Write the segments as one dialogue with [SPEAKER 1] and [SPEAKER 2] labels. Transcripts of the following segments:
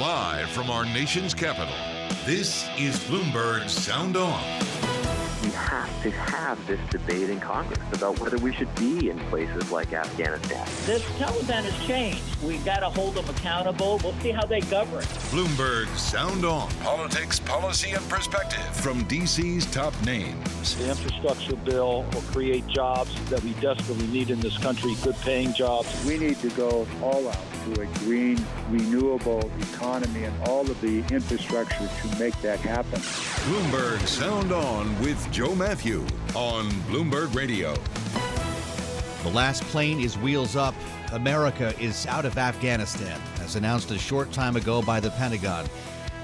[SPEAKER 1] Live from our nation's capital, this is Bloomberg Sound On.
[SPEAKER 2] We have to have this debate in Congress about whether we should be in places like Afghanistan.
[SPEAKER 3] This Taliban has changed. We've got to hold them accountable. We'll see how they govern.
[SPEAKER 1] Bloomberg Sound On. Politics, policy, and perspective from DC's top names.
[SPEAKER 4] The infrastructure bill will create jobs that we desperately need in this country, good paying jobs.
[SPEAKER 5] We need to go all out to a green, renewable economy and all of the infrastructure to make that happen.
[SPEAKER 1] Bloomberg Sound On with Joe Matthew on Bloomberg Radio.
[SPEAKER 6] The last plane is wheels up. America is out of Afghanistan, as announced a short time ago by the Pentagon.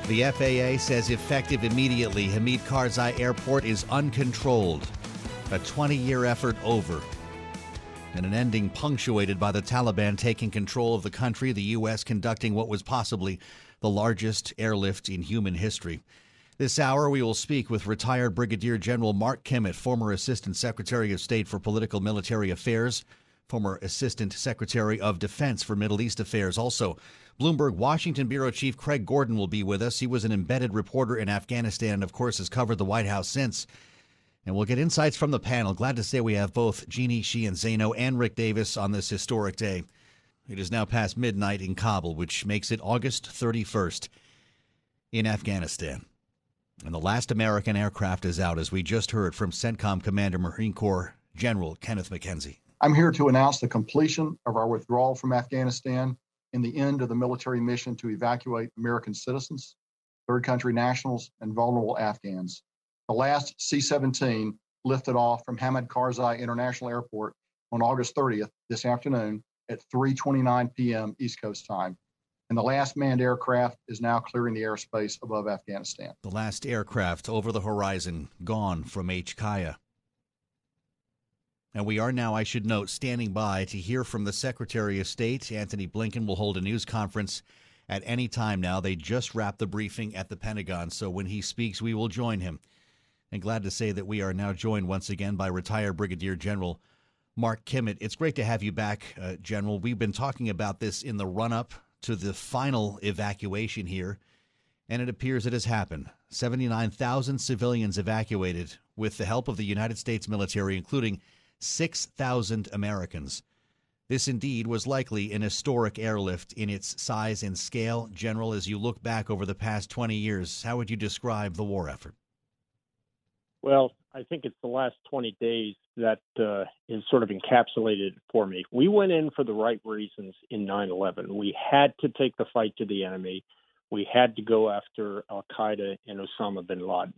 [SPEAKER 6] The FAA says effective immediately, Hamid Karzai Airport is uncontrolled. A 20 year effort over. And an ending punctuated by the Taliban taking control of the country, the U.S. conducting what was possibly the largest airlift in human history. This hour, we will speak with retired Brigadier General Mark Kimmitt, former Assistant Secretary of State for Political Military Affairs, former Assistant Secretary of Defense for Middle East Affairs. Also, Bloomberg Washington Bureau Chief Craig Gordon will be with us. He was an embedded reporter in Afghanistan and, of course, has covered the White House since. And we'll get insights from the panel. Glad to say we have both Jeannie Sheehan Zaino and Rick Davis on this historic day. It is now past midnight in Kabul, which makes it August 31st in Afghanistan. And the last American aircraft is out, as we just heard from CENTCOM Commander Marine Corps General Kenneth McKenzie.
[SPEAKER 7] I'm here to announce the completion of our withdrawal from Afghanistan and the end of the military mission to evacuate American citizens, third country nationals, and vulnerable Afghans. The last C 17 lifted off from Hamid Karzai International Airport on August 30th this afternoon at 3:29 p.m. East Coast time and the last manned aircraft is now clearing the airspace above Afghanistan.
[SPEAKER 6] The last aircraft over the horizon gone from HKIA. And we are now, I should note, standing by to hear from the Secretary of State. Antony Blinken will hold a news conference at any time now. They just wrapped the briefing at the Pentagon, so when he speaks, we will join him. And glad to say that we are now joined once again by retired Brigadier General Mark Kimmitt. It's great to have you back, uh, General. We've been talking about this in the run up to the final evacuation here, and it appears it has happened. 79,000 civilians evacuated with the help of the United States military, including 6,000 Americans. This indeed was likely an historic airlift in its size and scale. General, as you look back over the past 20 years, how would you describe the war effort?
[SPEAKER 8] Well, I think it's the last 20 days that uh, is sort of encapsulated for me. We went in for the right reasons in 9 11. We had to take the fight to the enemy. We had to go after Al Qaeda and Osama bin Laden.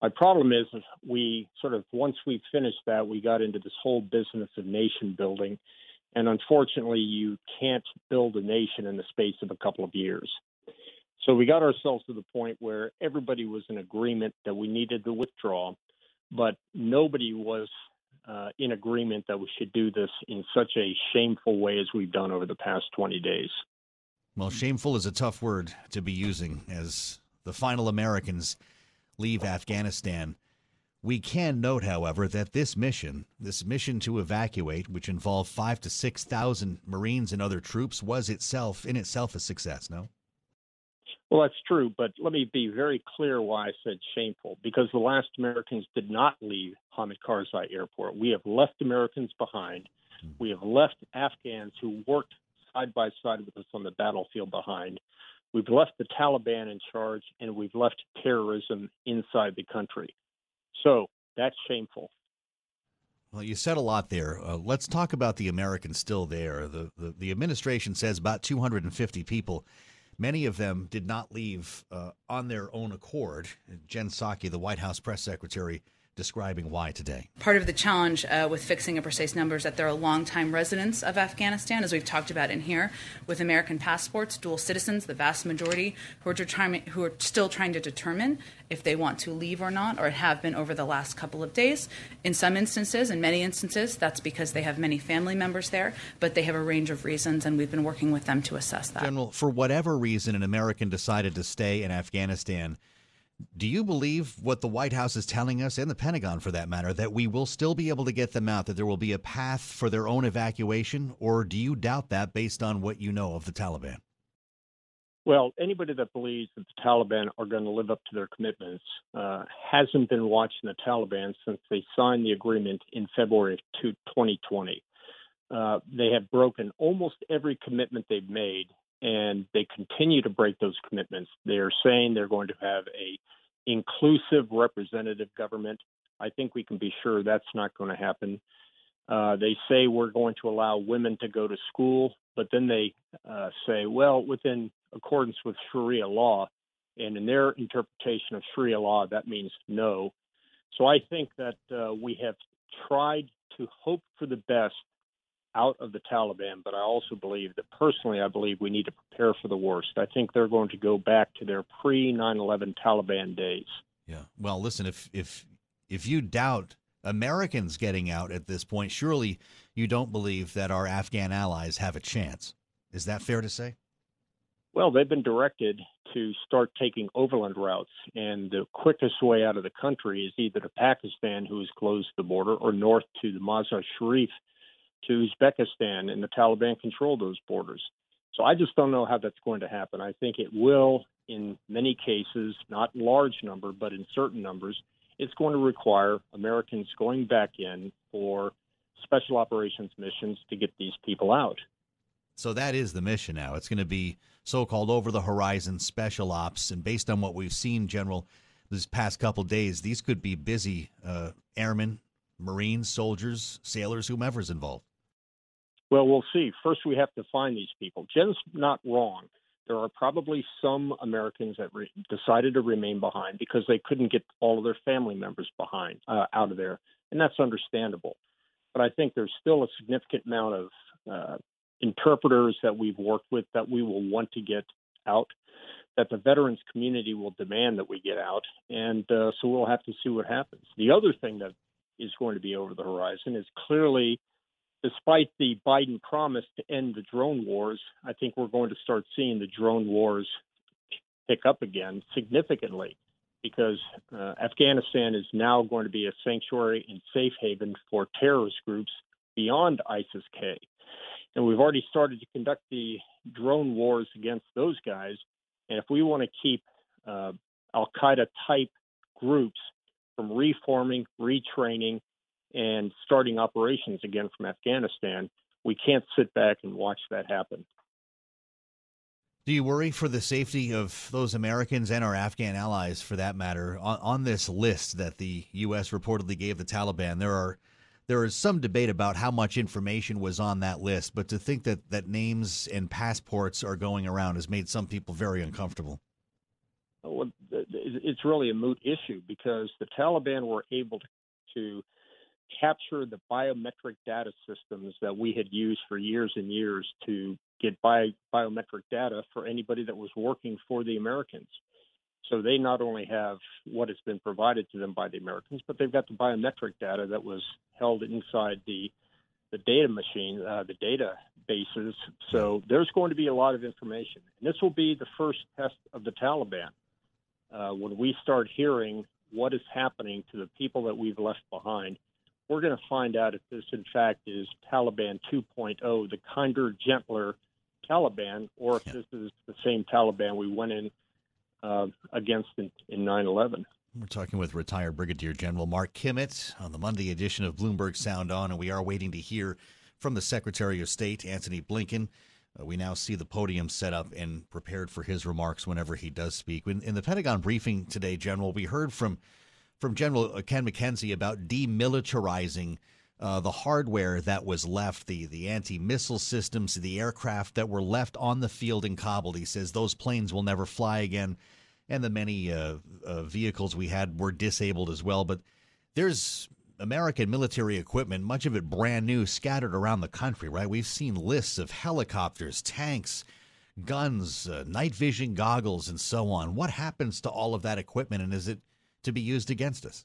[SPEAKER 8] My problem is, we sort of, once we finished that, we got into this whole business of nation building. And unfortunately, you can't build a nation in the space of a couple of years. So we got ourselves to the point where everybody was in agreement that we needed to withdraw, but nobody was uh, in agreement that we should do this in such a shameful way as we've done over the past 20 days.
[SPEAKER 6] Well, shameful is a tough word to be using as the final Americans leave Afghanistan. We can note, however, that this mission, this mission to evacuate, which involved five to 6,000 Marines and other troops, was itself, in itself, a success, no?
[SPEAKER 8] Well, that's true, but let me be very clear why I said shameful. Because the last Americans did not leave Hamid Karzai Airport. We have left Americans behind. We have left Afghans who worked side by side with us on the battlefield behind. We've left the Taliban in charge and we've left terrorism inside the country. So that's shameful.
[SPEAKER 6] Well, you said a lot there. Uh, let's talk about the Americans still there. The, the, the administration says about 250 people. Many of them did not leave uh, on their own accord. Jen Psaki, the White House press secretary, describing why today.
[SPEAKER 9] Part of the challenge uh, with fixing a precise number is that there are longtime residents of Afghanistan, as we've talked about in here, with American passports, dual citizens, the vast majority, who are, determin- who are still trying to determine if they want to leave or not, or have been over the last couple of days. In some instances, in many instances, that's because they have many family members there, but they have a range of reasons, and we've been working with them to assess that.
[SPEAKER 6] General, for whatever reason an American decided to stay in Afghanistan, do you believe what the White House is telling us, and the Pentagon for that matter, that we will still be able to get them out, that there will be a path for their own evacuation, or do you doubt that based on what you know of the Taliban?
[SPEAKER 8] Well, anybody that believes that the Taliban are going to live up to their commitments uh, hasn't been watching the Taliban since they signed the agreement in February of 2020. Uh, they have broken almost every commitment they've made, and they continue to break those commitments. They are saying they're going to have a inclusive representative government. I think we can be sure that's not going to happen. Uh, they say we're going to allow women to go to school, but then they uh, say, well, within accordance with Sharia law, and in their interpretation of Sharia law, that means no. So I think that uh, we have tried to hope for the best out of the Taliban, but I also believe that personally, I believe we need to prepare for the worst. I think they're going to go back to their pre 9 11 Taliban days.
[SPEAKER 6] Yeah. Well, listen, if, if, if you doubt Americans getting out at this point, surely you don't believe that our Afghan allies have a chance. Is that fair to say?
[SPEAKER 8] Well, they've been directed to start taking overland routes, and the quickest way out of the country is either to Pakistan, who has closed the border, or north to the Mazar Sharif, to Uzbekistan, and the Taliban control those borders. So I just don't know how that's going to happen. I think it will, in many cases, not large number, but in certain numbers, it's going to require Americans going back in for special operations missions to get these people out.
[SPEAKER 6] So that is the mission now. It's going to be so-called over the horizon special ops, and based on what we've seen, General, this past couple days, these could be busy uh, airmen, Marines, soldiers, sailors, whomever's involved.
[SPEAKER 8] Well, we'll see. First, we have to find these people. Jen's not wrong. There are probably some Americans that re- decided to remain behind because they couldn't get all of their family members behind uh, out of there, and that's understandable. But I think there's still a significant amount of uh, interpreters that we've worked with that we will want to get out, that the veterans community will demand that we get out, and uh, so we'll have to see what happens. The other thing that is going to be over the horizon is clearly despite the Biden promise to end the drone wars, I think we're going to start seeing the drone wars pick up again significantly because uh, Afghanistan is now going to be a sanctuary and safe haven for terrorist groups beyond ISIS K. And we've already started to conduct the drone wars against those guys. And if we want to keep uh, Al Qaeda type groups from reforming, retraining, and starting operations again from Afghanistan, we can't sit back and watch that happen.
[SPEAKER 6] Do you worry for the safety of those Americans and our Afghan allies, for that matter, on, on this list that the U.S. reportedly gave the Taliban? There are there is some debate about how much information was on that list, but to think that that names and passports are going around has made some people very uncomfortable.
[SPEAKER 8] Well, it's really a moot issue because the Taliban were able to, to capture the biometric data systems that we had used for years and years to get bi- biometric data for anybody that was working for the Americans. So they not only have what has been provided to them by the Americans, but they've got the biometric data that was held inside the the data machine, uh, the data bases. So there's going to be a lot of information, and this will be the first test of the Taliban uh, when we start hearing what is happening to the people that we've left behind we're going to find out if this, in fact, is Taliban 2.0, the kinder, gentler Taliban, or if yeah. this is the same Taliban we went in uh, against in, in 9/11.
[SPEAKER 6] We're talking with retired Brigadier General Mark Kimmitt on the Monday edition of Bloomberg Sound On, and we are waiting to hear from the Secretary of State, Antony Blinken. Uh, we now see the podium set up and prepared for his remarks whenever he does speak. In, in the Pentagon briefing today, General, we heard from from General Ken McKenzie about demilitarizing uh, the hardware that was left, the the anti missile systems, the aircraft that were left on the field in Kabul. He says those planes will never fly again, and the many uh, uh, vehicles we had were disabled as well. But there's American military equipment, much of it brand new, scattered around the country, right? We've seen lists of helicopters, tanks, guns, uh, night vision goggles, and so on. What happens to all of that equipment, and is it to be used against us?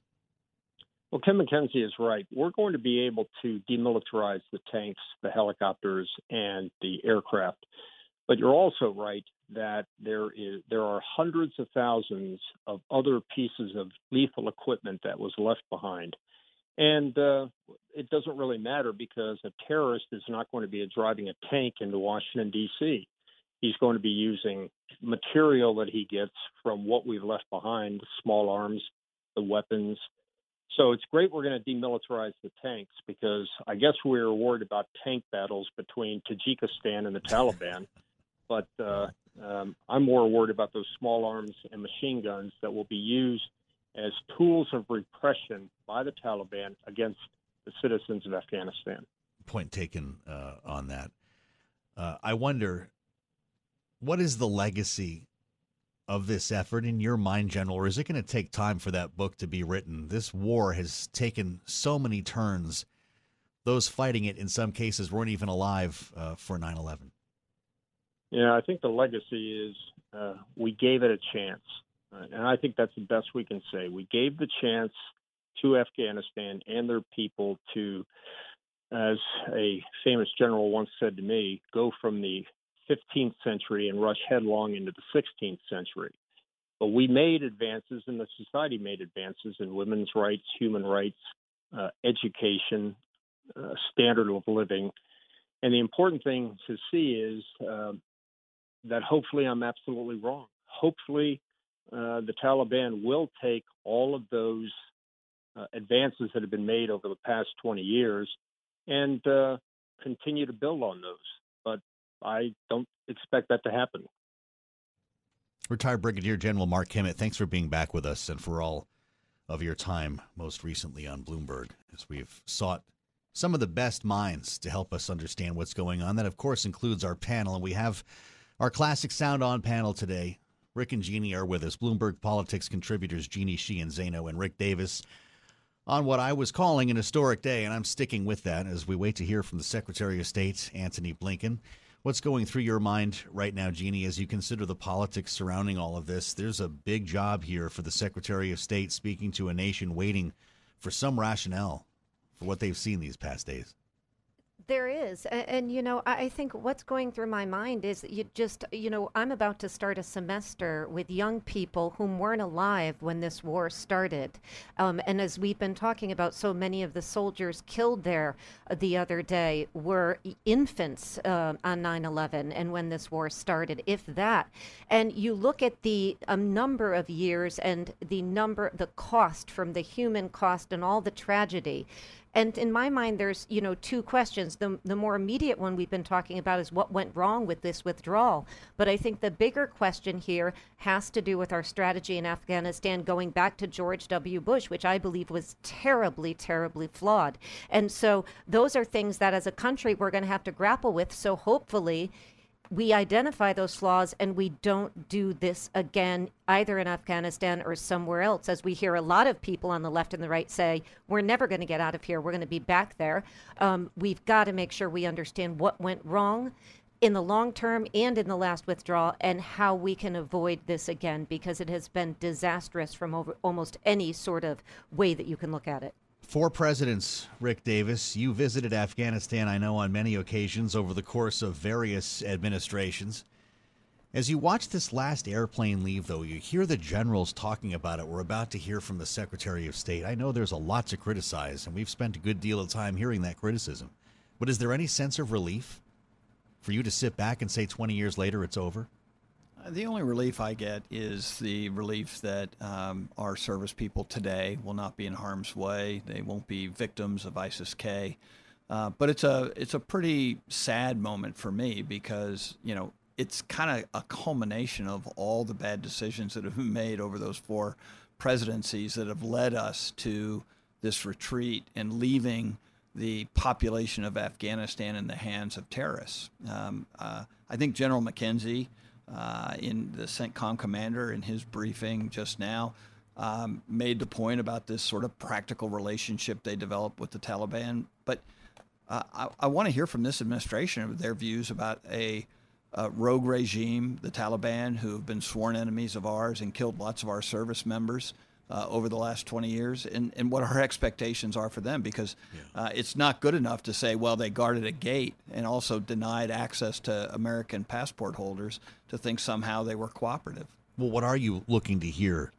[SPEAKER 8] Well, Ken McKenzie is right. We're going to be able to demilitarize the tanks, the helicopters, and the aircraft. But you're also right that there is there are hundreds of thousands of other pieces of lethal equipment that was left behind. And uh, it doesn't really matter because a terrorist is not going to be driving a tank into Washington, D.C. He's going to be using material that he gets from what we've left behind the small arms, the weapons. So it's great we're going to demilitarize the tanks because I guess we were worried about tank battles between Tajikistan and the Taliban. But uh, um, I'm more worried about those small arms and machine guns that will be used as tools of repression by the Taliban against the citizens of Afghanistan.
[SPEAKER 6] Point taken uh, on that. Uh, I wonder what is the legacy of this effort in your mind, General, or is it going to take time for that book to be written? This war has taken so many turns. Those fighting it, in some cases, weren't even alive uh, for 9 11.
[SPEAKER 8] Yeah, I think the legacy is uh, we gave it a chance. Uh, and I think that's the best we can say. We gave the chance to Afghanistan and their people to, as a famous general once said to me, go from the 15th century and rush headlong into the 16th century. But we made advances, and the society made advances in women's rights, human rights, uh, education, uh, standard of living. And the important thing to see is uh, that hopefully I'm absolutely wrong. Hopefully, uh, the Taliban will take all of those uh, advances that have been made over the past 20 years and uh, continue to build on those. I don't expect that to happen.
[SPEAKER 6] Retired Brigadier General Mark Kimmitt, thanks for being back with us and for all of your time, most recently on Bloomberg, as we've sought some of the best minds to help us understand what's going on. That, of course, includes our panel, and we have our classic Sound On panel today. Rick and Jeannie are with us. Bloomberg Politics contributors Jeannie Sheehan Zaino and Rick Davis on what I was calling an historic day, and I'm sticking with that as we wait to hear from the Secretary of State, Antony Blinken. What's going through your mind right now, Jeannie, as you consider the politics surrounding all of this? There's a big job here for the Secretary of State speaking to a nation waiting for some rationale for what they've seen these past days.
[SPEAKER 10] There is. And, and, you know, I think what's going through my mind is you just, you know, I'm about to start a semester with young people whom weren't alive when this war started. Um, and as we've been talking about, so many of the soldiers killed there uh, the other day were infants uh, on 9 11 and when this war started, if that. And you look at the um, number of years and the number, the cost from the human cost and all the tragedy. And in my mind, there's you know two questions. The the more immediate one we've been talking about is what went wrong with this withdrawal. But I think the bigger question here has to do with our strategy in Afghanistan, going back to George W. Bush, which I believe was terribly, terribly flawed. And so those are things that, as a country, we're going to have to grapple with. So hopefully we identify those flaws and we don't do this again either in Afghanistan or somewhere else. As we hear a lot of people on the left and the right say, we're never going to get out of here, we're going to be back there. Um, we've got to make sure we understand what went wrong in the long term and in the last withdrawal and how we can avoid this again because it has been disastrous from over, almost any sort of way that you can look at it.
[SPEAKER 6] Four presidents, Rick Davis. You visited Afghanistan, I know, on many occasions over the course of various administrations. As you watch this last airplane leave, though, you hear the generals talking about it. We're about to hear from the Secretary of State. I know there's a lot to criticize, and we've spent a good deal of time hearing that criticism. But is there any sense of relief for you to sit back and say 20 years later it's over?
[SPEAKER 11] The only relief I get is the relief that um, our service people today will not be in harm's way. They won't be victims of ISIS K. Uh, but it's a it's a pretty sad moment for me because you know it's kind of a culmination of all the bad decisions that have been made over those four presidencies that have led us to this retreat and leaving the population of Afghanistan in the hands of terrorists. Um, uh, I think General McKenzie, uh, in the CENTCOM commander, in his briefing just now, um, made the point about this sort of practical relationship they developed with the Taliban. But uh, I, I want to hear from this administration their views about a uh, rogue regime, the Taliban, who have been sworn enemies of ours and killed lots of our service members uh, over the last 20 years, and, and what our expectations are for them, because uh, it's not good enough to say, well, they guarded a gate and also denied access to American passport holders to think somehow they were cooperative.
[SPEAKER 6] Well, what are you looking to hear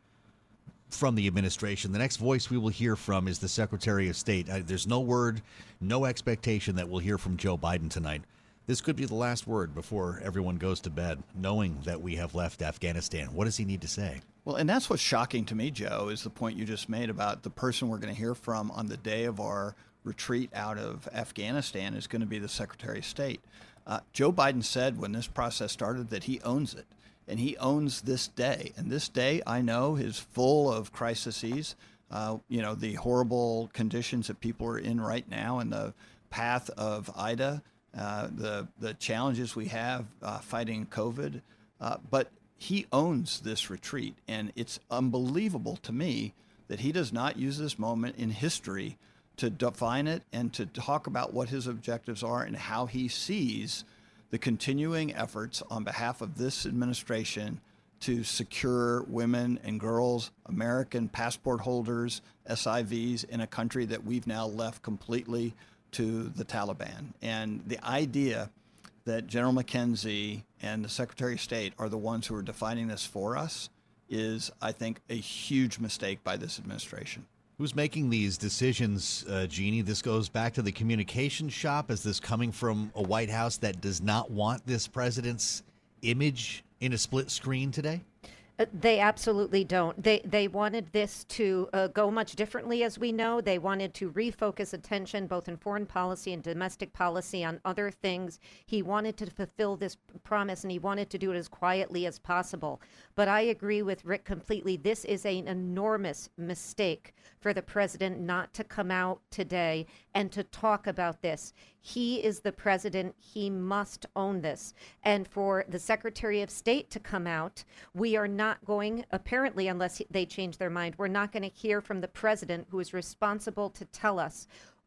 [SPEAKER 6] from the administration. The next voice we will hear from is the Secretary of State. Uh, there's no word, no expectation that we'll hear from Joe Biden tonight. This could be the last word before everyone goes to bed, knowing that we have left Afghanistan. What does he need to say?
[SPEAKER 11] Well, and that's what's shocking to me, Joe, is the point you just made about the person we're going to hear from on the day of our retreat out of Afghanistan is going to be the Secretary of State. Uh, Joe Biden said when this process started that he owns it and he owns this day. And this day, I know, is full of crises. Uh, you know, the horrible conditions that people are in right now, and the path of Ida, uh, the the challenges we have uh, fighting COVID. Uh, but he owns this retreat, and it's unbelievable to me that he does not use this moment in history to define it and to talk about what his objectives are and how he sees the continuing efforts on behalf of this administration to secure women and girls, American passport holders, SIVs, in a country that we've now left completely to the Taliban. And the idea that General McKenzie and the Secretary of State are the ones who are defining this for us is, I think, a huge mistake by this administration.
[SPEAKER 6] Who's making these decisions, uh, Jeannie? This goes back to the communication shop. Is this coming from a White House that does not want this president's image in a split screen today?
[SPEAKER 10] Uh, they absolutely don't. They they wanted this to uh, go much differently, as we know. They wanted to refocus attention both in foreign policy and domestic policy on other things. He wanted to fulfill this promise, and he wanted to do it as quietly as possible. But I agree with Rick completely. This is an enormous mistake for the president not to come out today and to talk about this. He is the president. He must own this. And for the Secretary of State to come out, we are not going, apparently, unless they change their mind, we're not going to hear from the president who is responsible to tell us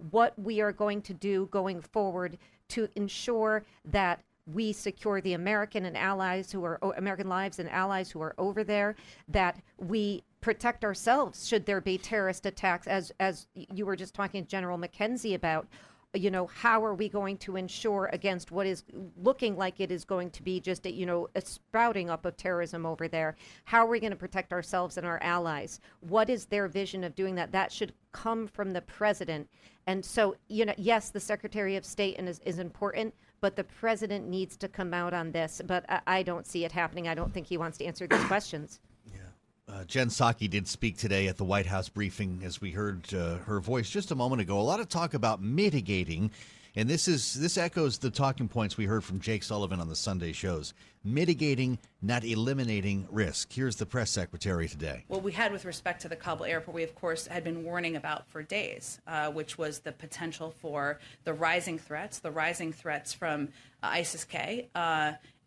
[SPEAKER 10] what we are going to do going forward to ensure that we secure the American and allies who are American lives and allies who are over there, that we protect ourselves should there be terrorist attacks, as as you were just talking to General McKenzie about you know, how are we going to ensure against what is looking like it is going to be just a, you know, a sprouting up of terrorism over there? How are we going to protect ourselves and our allies? What is their vision of doing that? That should come from the president. And so, you know, yes, the Secretary of State is, is important, but the president needs to come out on this. But I, I don't see it happening. I don't think he wants to answer these questions.
[SPEAKER 6] Uh, Jen Psaki did speak today at the White House briefing, as we heard uh, her voice just a moment ago. A lot of talk about mitigating, and this is this echoes the talking points we heard from Jake Sullivan on the Sunday shows. Mitigating, not eliminating risk. Here's the press secretary today.
[SPEAKER 9] What we had with respect to the Kabul airport, we of course had been warning about for days, uh, which was the potential for the rising threats, the rising threats from uh, ISIS-K.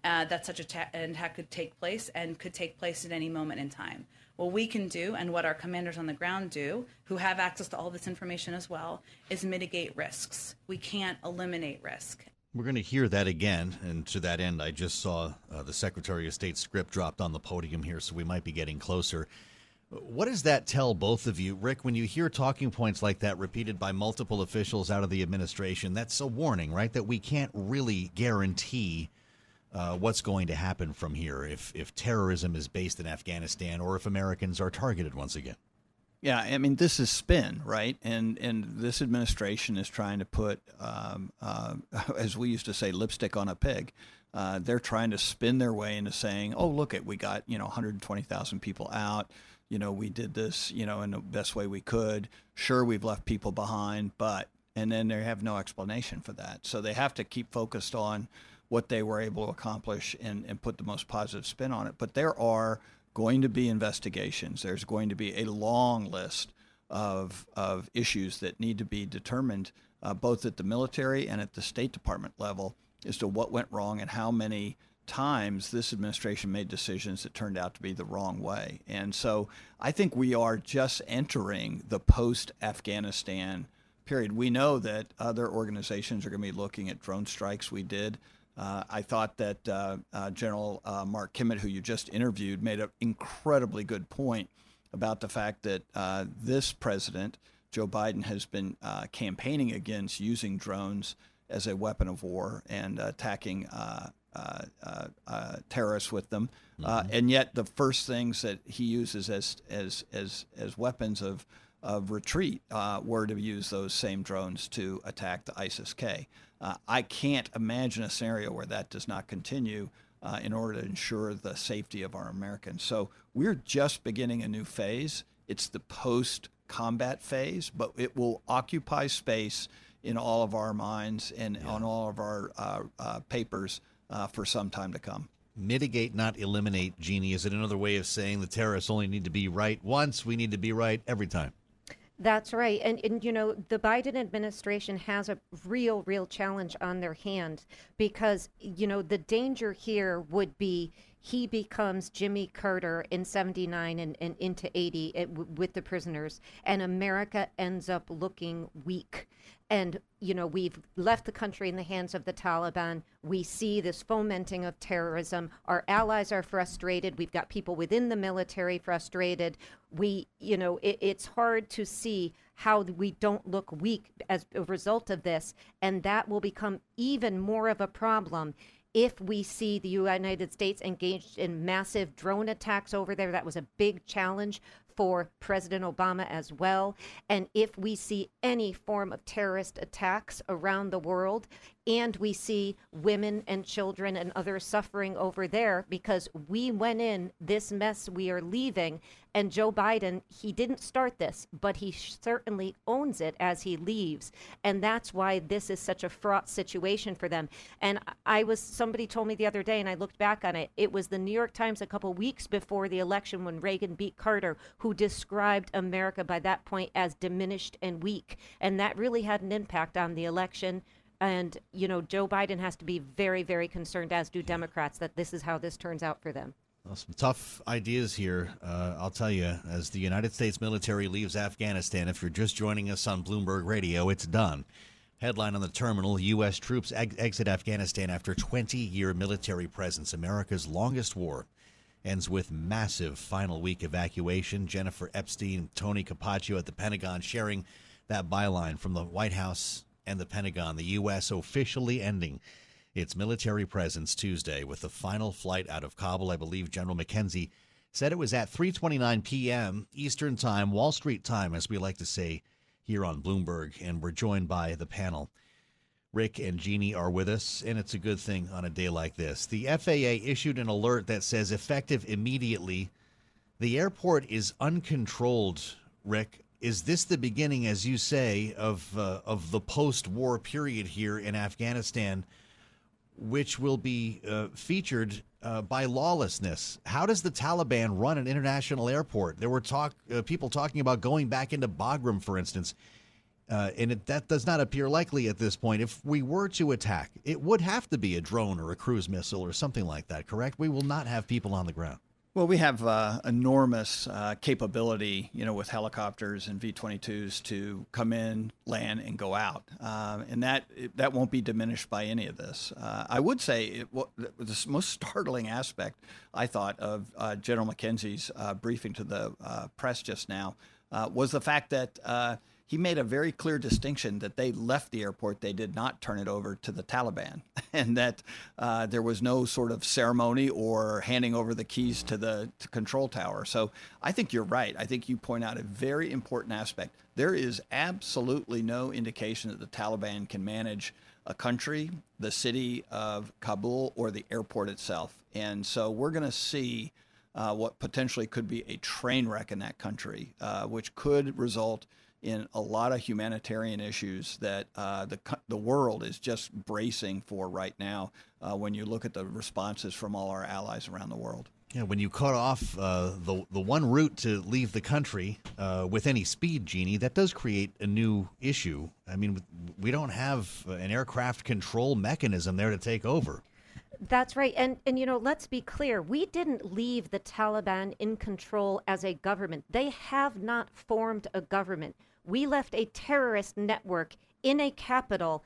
[SPEAKER 9] Uh, that such a an attack could take place and could take place at any moment in time. What we can do, and what our commanders on the ground do, who have access to all this information as well, is mitigate risks. We can't eliminate risk.
[SPEAKER 6] We're going to hear that again. And to that end, I just saw uh, the Secretary of State script dropped on the podium here, so we might be getting closer. What does that tell both of you? Rick, when you hear talking points like that repeated by multiple officials out of the administration, that's a warning, right? That we can't really guarantee uh, what's going to happen from here if, if terrorism is based in Afghanistan or if Americans are targeted once again.
[SPEAKER 11] Yeah, I mean, this is spin, right? And and this administration is trying to put, um, uh, as we used to say, lipstick on a pig. Uh, they're trying to spin their way into saying, "Oh, look at we got you know 120,000 people out. You know, we did this, you know, in the best way we could. Sure, we've left people behind, but and then they have no explanation for that. So they have to keep focused on what they were able to accomplish and, and put the most positive spin on it. But there are going to be investigations. There's going to be a long list of, of issues that need to be determined, uh, both at the military and at the State Department level, as to what went wrong and how many times this administration made decisions that turned out to be the wrong way. And so I think we are just entering the post Afghanistan period. We know that other organizations are going to be looking at drone strikes we did. Uh, I thought that uh, uh, General uh, Mark Kimmitt, who you just interviewed, made an incredibly good point about the fact that uh, this president, Joe Biden, has been uh, campaigning against using drones as a weapon of war and attacking terrorists with them. Mm-hmm. and yet, the first things that he uses as as as as weapons of of retreat uh, were to use those same drones to attack the ISIS K. Uh, I can't imagine a scenario where that does not continue uh, in order to ensure the safety of our Americans. So we're just beginning a new phase. It's the post combat phase, but it will occupy space in all of our minds and yeah. on all of our uh, uh, papers uh, for some time to come
[SPEAKER 6] mitigate, not eliminate, Jeannie? Is it another way of saying the terrorists only need to be right once? We need to be right every time.
[SPEAKER 10] That's right. And, and, you know, the Biden administration has a real, real challenge on their hand because, you know, the danger here would be he becomes Jimmy Carter in 79 and, and into 80 it, w- with the prisoners, and America ends up looking weak and you know we've left the country in the hands of the Taliban. We see this fomenting of terrorism. Our allies are frustrated. We've got people within the military frustrated. We, you know, it, it's hard to see how we don't look weak as a result of this, and that will become even more of a problem if we see the United States engaged in massive drone attacks over there. That was a big challenge for President Obama as well. And if we see any form of terrorist attacks around the world, and we see women and children and others suffering over there because we went in this mess we are leaving and Joe Biden he didn't start this but he certainly owns it as he leaves. And that's why this is such a fraught situation for them. And I was somebody told me the other day and I looked back on it it was the New York Times a couple weeks before the election when Reagan beat Carter who described America by that point as diminished and weak. And that really had an impact on the election. And, you know, Joe Biden has to be very, very concerned, as do Democrats, that this is how this turns out for them.
[SPEAKER 6] Well, some tough ideas here. Uh, I'll tell you, as the United States military leaves Afghanistan, if you're just joining us on Bloomberg Radio, it's done. Headline on the terminal U.S. troops ex- exit Afghanistan after 20 year military presence. America's longest war ends with massive final week evacuation. Jennifer Epstein, Tony Capaccio at the Pentagon sharing that byline from the White House and the Pentagon, the U.S. officially ending its military presence Tuesday with the final flight out of Kabul. I believe General McKenzie said it was at 3:29 p.m. Eastern Time, Wall Street time, as we like to say here on Bloomberg, and we're joined by the panel. Rick and Jeannie are with us, and it's a good thing on a day like this. The FAA issued an alert that says effective immediately, the airport is uncontrolled. Rick, is this the beginning, as you say, of uh, of the post-war period here in Afghanistan, which will be uh, featured uh, by lawlessness? How does the Taliban run an international airport? There were talk uh, people talking about going back into Bagram, for instance. Uh, and it, that does not appear likely at this point. If we were to attack, it would have to be a drone or a cruise missile or something like that, correct? We will not have people on the ground.
[SPEAKER 11] Well, we have uh, enormous uh, capability, you know, with helicopters and V-22s to come in, land, and go out, uh, and that that won't be diminished by any of this. Uh, I would say it, the most startling aspect I thought of uh, General McKenzie's uh, briefing to the press just now was the fact that he made a very clear distinction that they left the airport, they did not turn it over to the Taliban, and that uh, there was no sort of ceremony or handing over the keys to the to control tower. So I think you're right. I think you point out a very important aspect. There is absolutely no indication that the Taliban can manage a country, the city of Kabul, or the airport itself. And so we're going to see. Uh, what potentially could be a train wreck in that country, uh, which could result in a lot of humanitarian issues that uh, the the world is just bracing for right now. Uh, when you look at the responses from all our allies around the world.
[SPEAKER 6] Yeah, when you cut off uh, the the one route to leave the country uh, with any speed, Jeannie, that does create a new issue. I mean, we don't have an aircraft control mechanism there to take over.
[SPEAKER 10] That's right. And and you know, let's be clear. We didn't leave the Taliban in control as a government. They have not formed a government. We left a terrorist network in a capital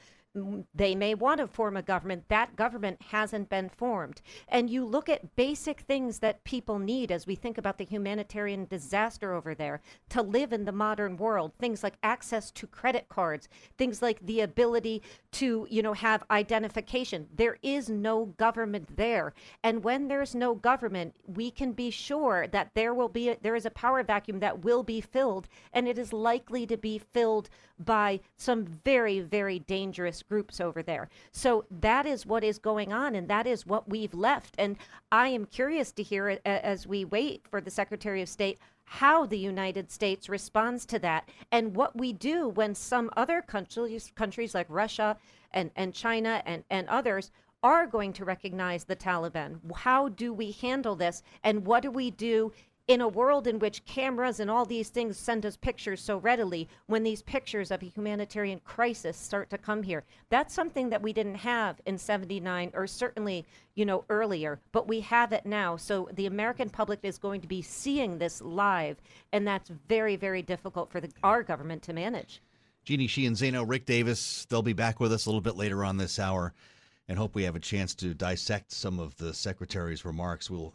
[SPEAKER 10] they may want to form a government. That government hasn't been formed. And you look at basic things that people need as we think about the humanitarian disaster over there to live in the modern world. Things like access to credit cards, things like the ability to, you know, have identification. There is no government there. And when there's no government, we can be sure that there will be a, there is a power vacuum that will be filled and it is likely to be filled by some very very dangerous groups over there. So that is what is going on, and that is what we've left. And I am curious to hear as we wait for the Secretary of State how the United States responds to that and what we do when some other countries, countries like Russia and, and China and, and others are going to recognize the Taliban. How do we handle this? And what do we do in a world in which cameras and all these things send us pictures so readily, when these pictures of a humanitarian crisis start to come here, that's something that we didn't have in 79 or certainly, you know, earlier, but we have it now. So the American public is going to be seeing this live, and that's very, very difficult for the, our government to manage.
[SPEAKER 6] Jeannie Sheehan Zaino, Rick Davis, they'll be back with us a little bit later on this hour and hope we have a chance to dissect some of the secretary's remarks. We'll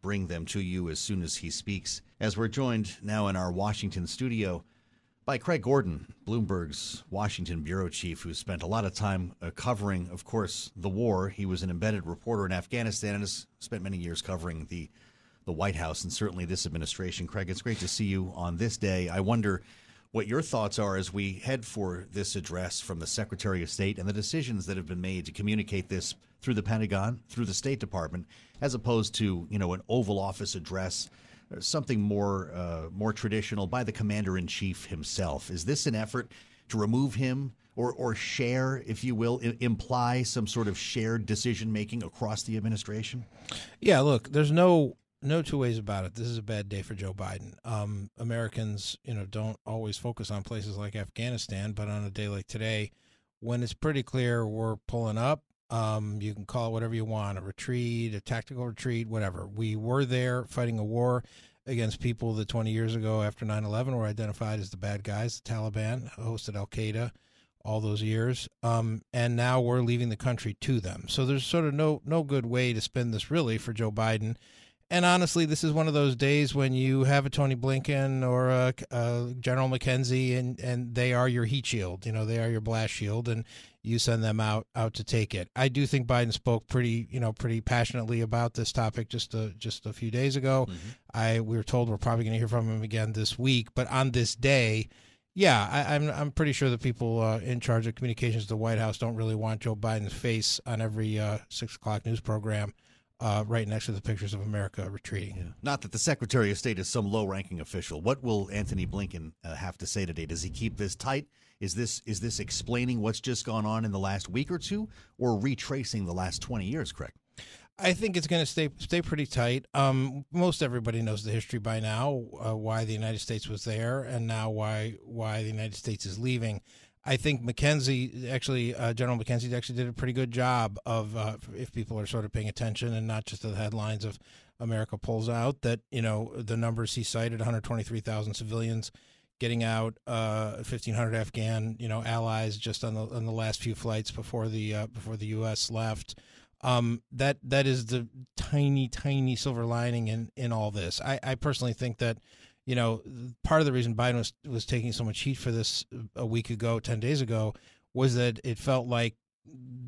[SPEAKER 6] bring them to you as soon as he speaks. As we're joined now in our Washington studio by Craig Gordon, Bloomberg's Washington bureau chief, who spent a lot of time uh, covering, of course, the war. He was an embedded reporter in Afghanistan and has spent many years covering the the White House and certainly this administration. Craig, it's great to see you on this day. I wonder what your thoughts are as we head for this address from the Secretary of State and the decisions that have been made to communicate this through the Pentagon, through the State Department, as opposed to you know an Oval Office address, something more uh, more traditional by the Commander in Chief himself. Is this an effort to remove him? Or, or share, if you will, I- imply some sort of shared decision making across the administration?
[SPEAKER 12] Yeah, look, there's no no two ways about it. This is a bad day for Joe Biden. Um, Americans, you know, don't always focus on places like Afghanistan, but on a day like today, when it's pretty clear we're pulling up, um, you can call it whatever you want a retreat, a tactical retreat, whatever. We were there fighting a war against people that 20 years ago after 9 11 were identified as the bad guys, the Taliban, hosted Al Qaeda all those years. Um, and now we're leaving the country to them. So there's sort of no, no good way to spin this really for Joe Biden. And honestly, this is one of those days when you have a Tony Blinken or a, a, General McKenzie, and, and they are your heat shield. You know, they are your blast shield, and you send them out out to take it. I do think Biden spoke pretty, you know, pretty passionately about this topic just a, just a few days ago. Mm-hmm. I we were told we're probably going to hear from him again this week, but on this day, yeah, I, am I'm, I'm pretty sure the people uh, in charge of communications at the White House don't really want Joe Biden's face on every uh, six o'clock news program uh, right next to the pictures of America retreating. Yeah.
[SPEAKER 6] Not that the Secretary of State is some low-ranking official. What will Antony Blinken uh, have to say today? Does he keep this tight? Is this is this explaining what's just gone on in the last week or two, or retracing the last twenty years? Craig.
[SPEAKER 12] I think it's going to stay stay pretty tight. Um, most everybody knows the history by now, uh, why the United States was there, and now why why the United States is leaving. I think McKenzie actually, uh, General McKenzie actually did a pretty good job of, uh, if people are sort of paying attention and not just the headlines of America pulls out, that, you know, the numbers he cited 123,000 civilians getting out, uh, 1,500 Afghan, you know, allies just on the on the last few flights before the uh, before the U.S. left. Um, that that is the tiny, tiny silver lining in in all this. I, I personally think that you know, part of the reason Biden was was taking so much heat for this a week ago, ten days ago, was that it felt like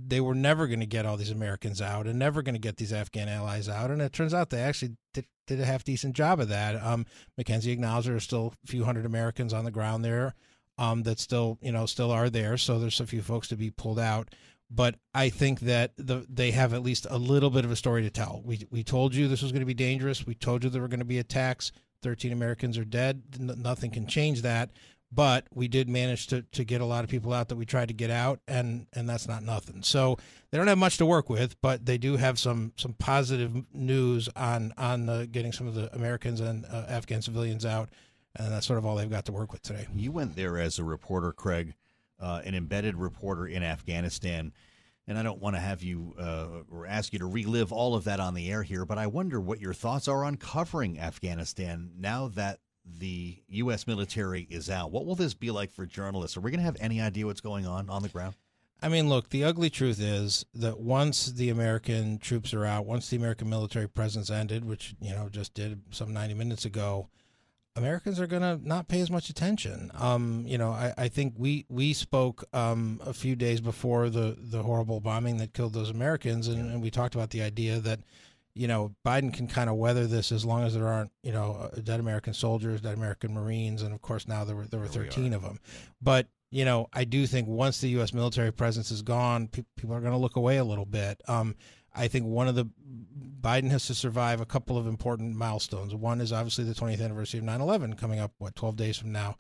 [SPEAKER 12] they were never going to get all these Americans out and never going to get these Afghan allies out. And it turns out they actually did, did a half decent job of that. Um, McKenzie acknowledged there are still a few hundred Americans on the ground there um, that still, you know, still are there. So there's a few folks to be pulled out. But I think that the, they have at least a little bit of a story to tell. We, we told you this was going to be dangerous. We told you there were going to be attacks. 13 Americans are dead. N- nothing can change that. But we did manage to, to get a lot of people out that we tried to get out and and that's not nothing. So they don't have much to work with but they do have some some positive news on on uh, getting some of the americans and uh, afghan civilians out and that's sort of all they've got to work with today.
[SPEAKER 6] You went there as a reporter craig uh, an embedded reporter in afghanistan and I don't want to have you uh, or ask you to relive all of that on the air here, but I wonder what your thoughts are on covering Afghanistan now that the U.S. military is out. What will this be like for journalists? Are we going to have any idea what's going on on the ground?
[SPEAKER 12] I mean, look, the ugly truth is that once the American troops are out, once the American military presence ended, which, you know, just did some 90 minutes ago, Americans are going to not pay as much attention. Um, you know, I, I think we we spoke um, a few days before the, the horrible bombing that killed those Americans, and, and we talked about the idea that – you know, Biden can kind of weather this as long as there aren't, you know, uh, dead American soldiers, dead American Marines, and of course now there were there were 13 of them. But you know, I do think once the U.S. military presence is gone, pe- people are going to look away a little bit. Um, I think one of the Biden has to survive a couple of important milestones. One is obviously the 20th anniversary of 9/11 coming up, what 12 days from now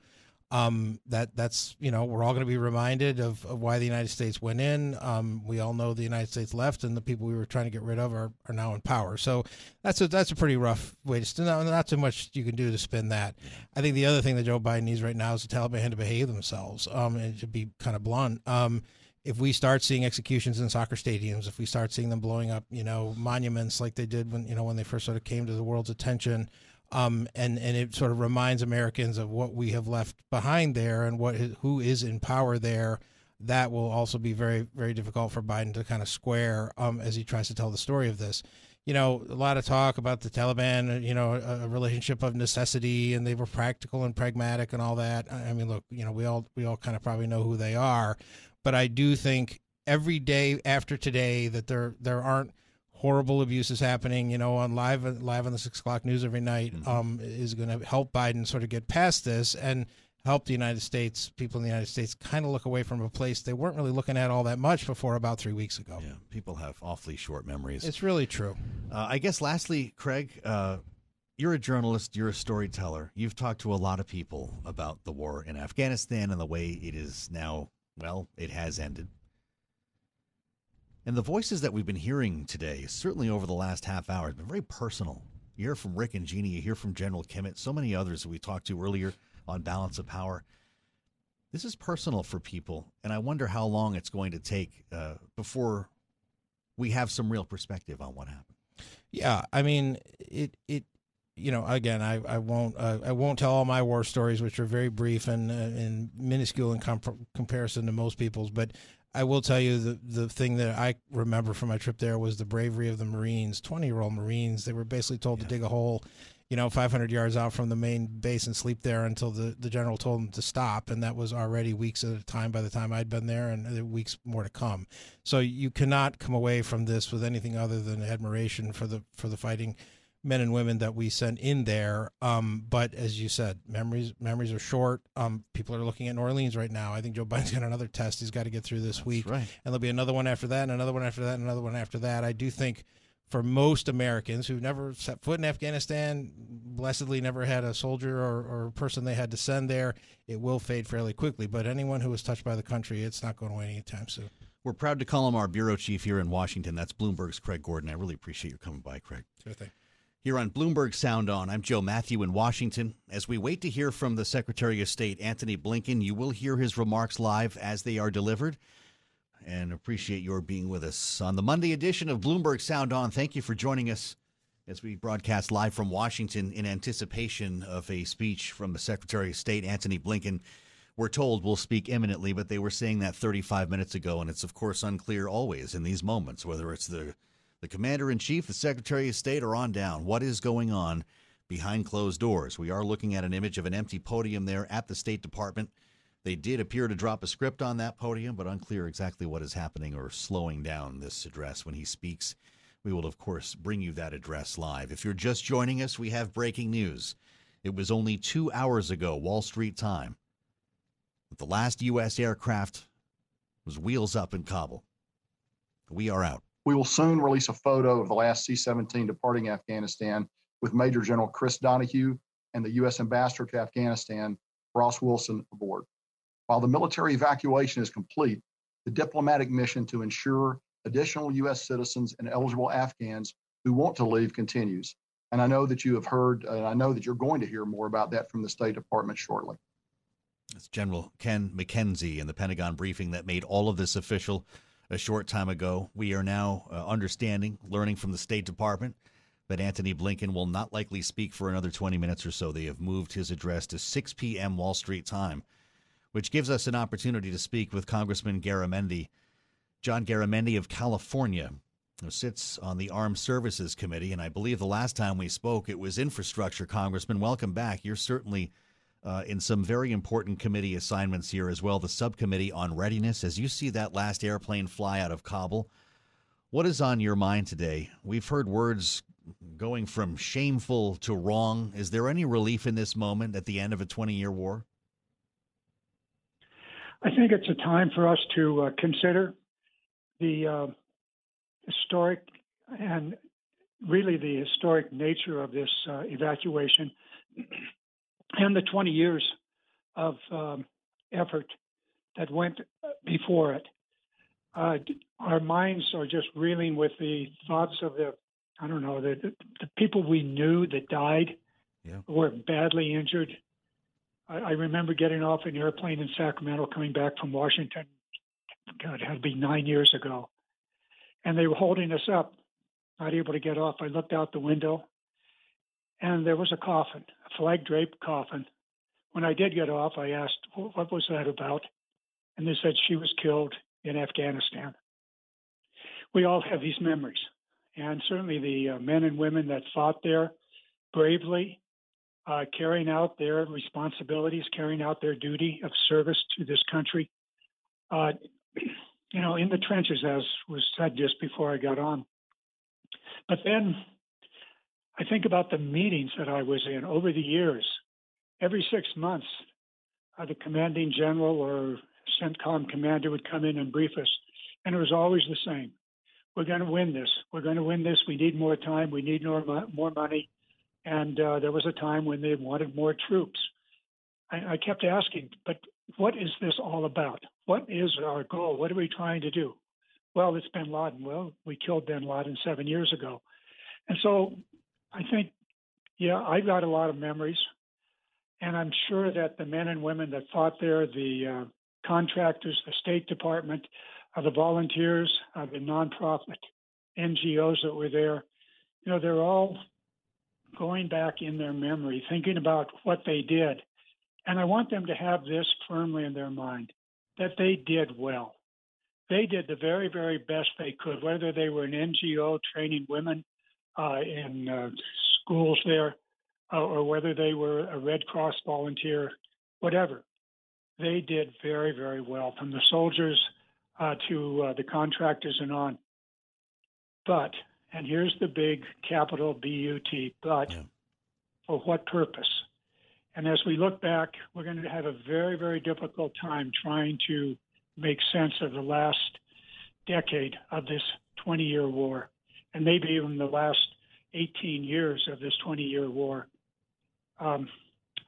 [SPEAKER 12] um, that that's you know we're all going to be reminded of, of why the United States went in. Um, we all know the United States left, and the people we were trying to get rid of are, are now in power. So that's a that's a pretty rough way to. Not, not too much you can do to spin that. I think the other thing that Joe Biden needs right now is the Taliban to behave themselves. Um, and to be kind of blunt. Um, if we start seeing executions in soccer stadiums, if we start seeing them blowing up, you know, monuments like they did when you know when they first sort of came to the world's attention um, and and it sort of reminds Americans of what we have left behind there and what who is in power there. That will also be very very difficult for Biden to kind of square um, as he tries to tell the story of this. You know, a lot of talk about the Taliban, uh, you know, a, a relationship of necessity, and they were practical and pragmatic and all that. I mean, look, you know, we all we all kind of probably know who they are, but I do think every day after today that there there aren't horrible abuses happening, you know, on live live on the six o'clock news every night, mm-hmm. um, is going to help Biden sort of get past this and help the United States, people in the United States, kind of look away from a place they weren't really looking at all that much before about three weeks ago.
[SPEAKER 6] Yeah, people have awfully short memories.
[SPEAKER 12] It's really true.
[SPEAKER 6] Uh, I guess, lastly, Craig, uh, you're a journalist, you're a storyteller. You've talked to a lot of people about the war in Afghanistan and the way it is now, well, it has ended. And the voices that we've been hearing today, certainly over the last half hour, have been very personal. You hear from Rick and Jeannie, you hear from General Kimmitt, so many others that we talked to earlier on Balance of Power. This is personal for people, and I wonder how long it's going to take uh, before we have some real perspective on what happened.
[SPEAKER 12] Yeah, I mean, it it you know, again, I, I won't uh, I won't tell all my war stories, which are very brief and uh, and minuscule in comp- comparison to most people's. But I will tell you the the thing that I remember from my trip there was the bravery of the Marines, twenty year old Marines. They were basically told yeah. to dig a hole, you know, five hundred yards out from the main base and sleep there until the the general told them to stop, and that was already weeks at a time by the time I'd been there, and weeks more to come. So you cannot come away from this with anything other than admiration for the for the fighting men and women that we sent in there. Um, but as you said, memories memories are short. Um, people are looking at New Orleans right now. I think Joe Biden's got another test he's got to get through this
[SPEAKER 6] That's
[SPEAKER 12] week,
[SPEAKER 6] right.
[SPEAKER 12] and there'll be another one after that, and another one after that, and another one after that. I do think for most Americans who've never set foot in Afghanistan, blessedly never had a soldier or, or a person they had to send there, it will fade fairly quickly. But anyone who was touched by the country, it's not going away anytime soon.
[SPEAKER 6] We're proud to call him our bureau chief here in Washington. That's Bloomberg's Craig Gordon. I really appreciate you coming by, Craig.
[SPEAKER 12] Sure thing.
[SPEAKER 6] Here on Bloomberg Sound On, I'm Joe Matthew in Washington. As we wait to hear from the Secretary of State, Antony Blinken, you will hear his remarks live as they are delivered. And appreciate your being with us on the Monday edition of Bloomberg Sound On. Thank you for joining us as we broadcast live from Washington in anticipation of a speech from the Secretary of State, Antony Blinken. We're told will speak imminently, but they were saying that 35 minutes ago, and it's of course unclear always in these moments whether it's the the commander in chief, the secretary of state are on down. What is going on behind closed doors. We are looking at an image of an empty podium there at the State Department. They did appear to drop a script on that podium, but unclear exactly what is happening or slowing down this address when he speaks. We will, of course, bring you that address live. If you're just joining us, we have breaking news. It was only two hours ago, Wall Street time, that the last U.S. aircraft was wheels up in Kabul. We are out.
[SPEAKER 7] We will soon release a photo of the last C 17 departing Afghanistan with Major General Chris Donahue and the U.S. Ambassador to Afghanistan, Ross Wilson, aboard. While the military evacuation is complete, the diplomatic mission to ensure additional U.S. citizens and eligible Afghans who want to leave continues. And I know that you have heard, and I know that you're going to hear more about that from the State Department shortly.
[SPEAKER 6] That's General Ken McKenzie in the Pentagon briefing that made all of this official a short time ago. We are now uh, understanding, learning from the State Department that Antony Blinken will not likely speak for another 20 minutes or so. They have moved his address to 6 p.m. Wall Street time, which gives us an opportunity to speak with Congressman Garamendi, John Garamendi of California, who sits on the Armed Services Committee. And I believe the last time we spoke, it was infrastructure. Congressman, welcome back. You're certainly uh, in some very important committee assignments here as well. The subcommittee on readiness, as you see that last airplane fly out of Kabul, what is on your mind today? We've heard words going from shameful to wrong. Is there any relief in this moment at the end of a 20 year war?
[SPEAKER 13] I think it's a time for us to uh, consider the uh, historic and really the historic nature of this uh, evacuation and the 20 years of um, effort that went before it. Uh, our minds are just reeling with the thoughts of the, I don't know, the, the people we knew that died,
[SPEAKER 6] yeah.
[SPEAKER 13] were badly injured. I, I remember getting off an airplane in Sacramento coming back from Washington. God, it had to be nine years ago. And they were holding us up, not able to get off. I looked out the window and there was a coffin, flag draped coffin. When I did get off, I asked, What was that about? And they said she was killed in Afghanistan. We all have these memories, and certainly the uh, men and women that fought there bravely, uh, carrying out their responsibilities, carrying out their duty of service to this country. Uh, you know, in the trenches, as was said just before I got on. But then I think about the meetings that I was in over the years. Every six months, uh, the commanding general or CENTCOM commander would come in and brief us, and it was always the same. We're going to win this. We're going to win this. We need more time. We need more, more money. And uh, there was a time when they wanted more troops. I, I kept asking, but what is this all about? What is our goal? What are we trying to do? Well, it's bin Laden. Well, we killed bin Laden seven years ago. And so I think, yeah, I've got a lot of memories, and I'm sure that the men and women that fought there, the uh, contractors, the State Department, uh, the volunteers, uh, the nonprofit NGOs that were there, you know, they're all going back in their memory, thinking about what they did. And I want them to have this firmly in their mind that they did well. They did the very, very best they could, whether they were an NGO training women in uh, schools there, uh, or whether they were a Red Cross volunteer, whatever. They did very, very well, from the soldiers uh, to uh, the contractors and on. But, and here's the big capital B U T, but yeah. for what purpose? And as we look back, we're going to have a very, very difficult time trying to make sense of the last decade of this 20 year war and maybe even the last 18 years of this 20 year war. Um,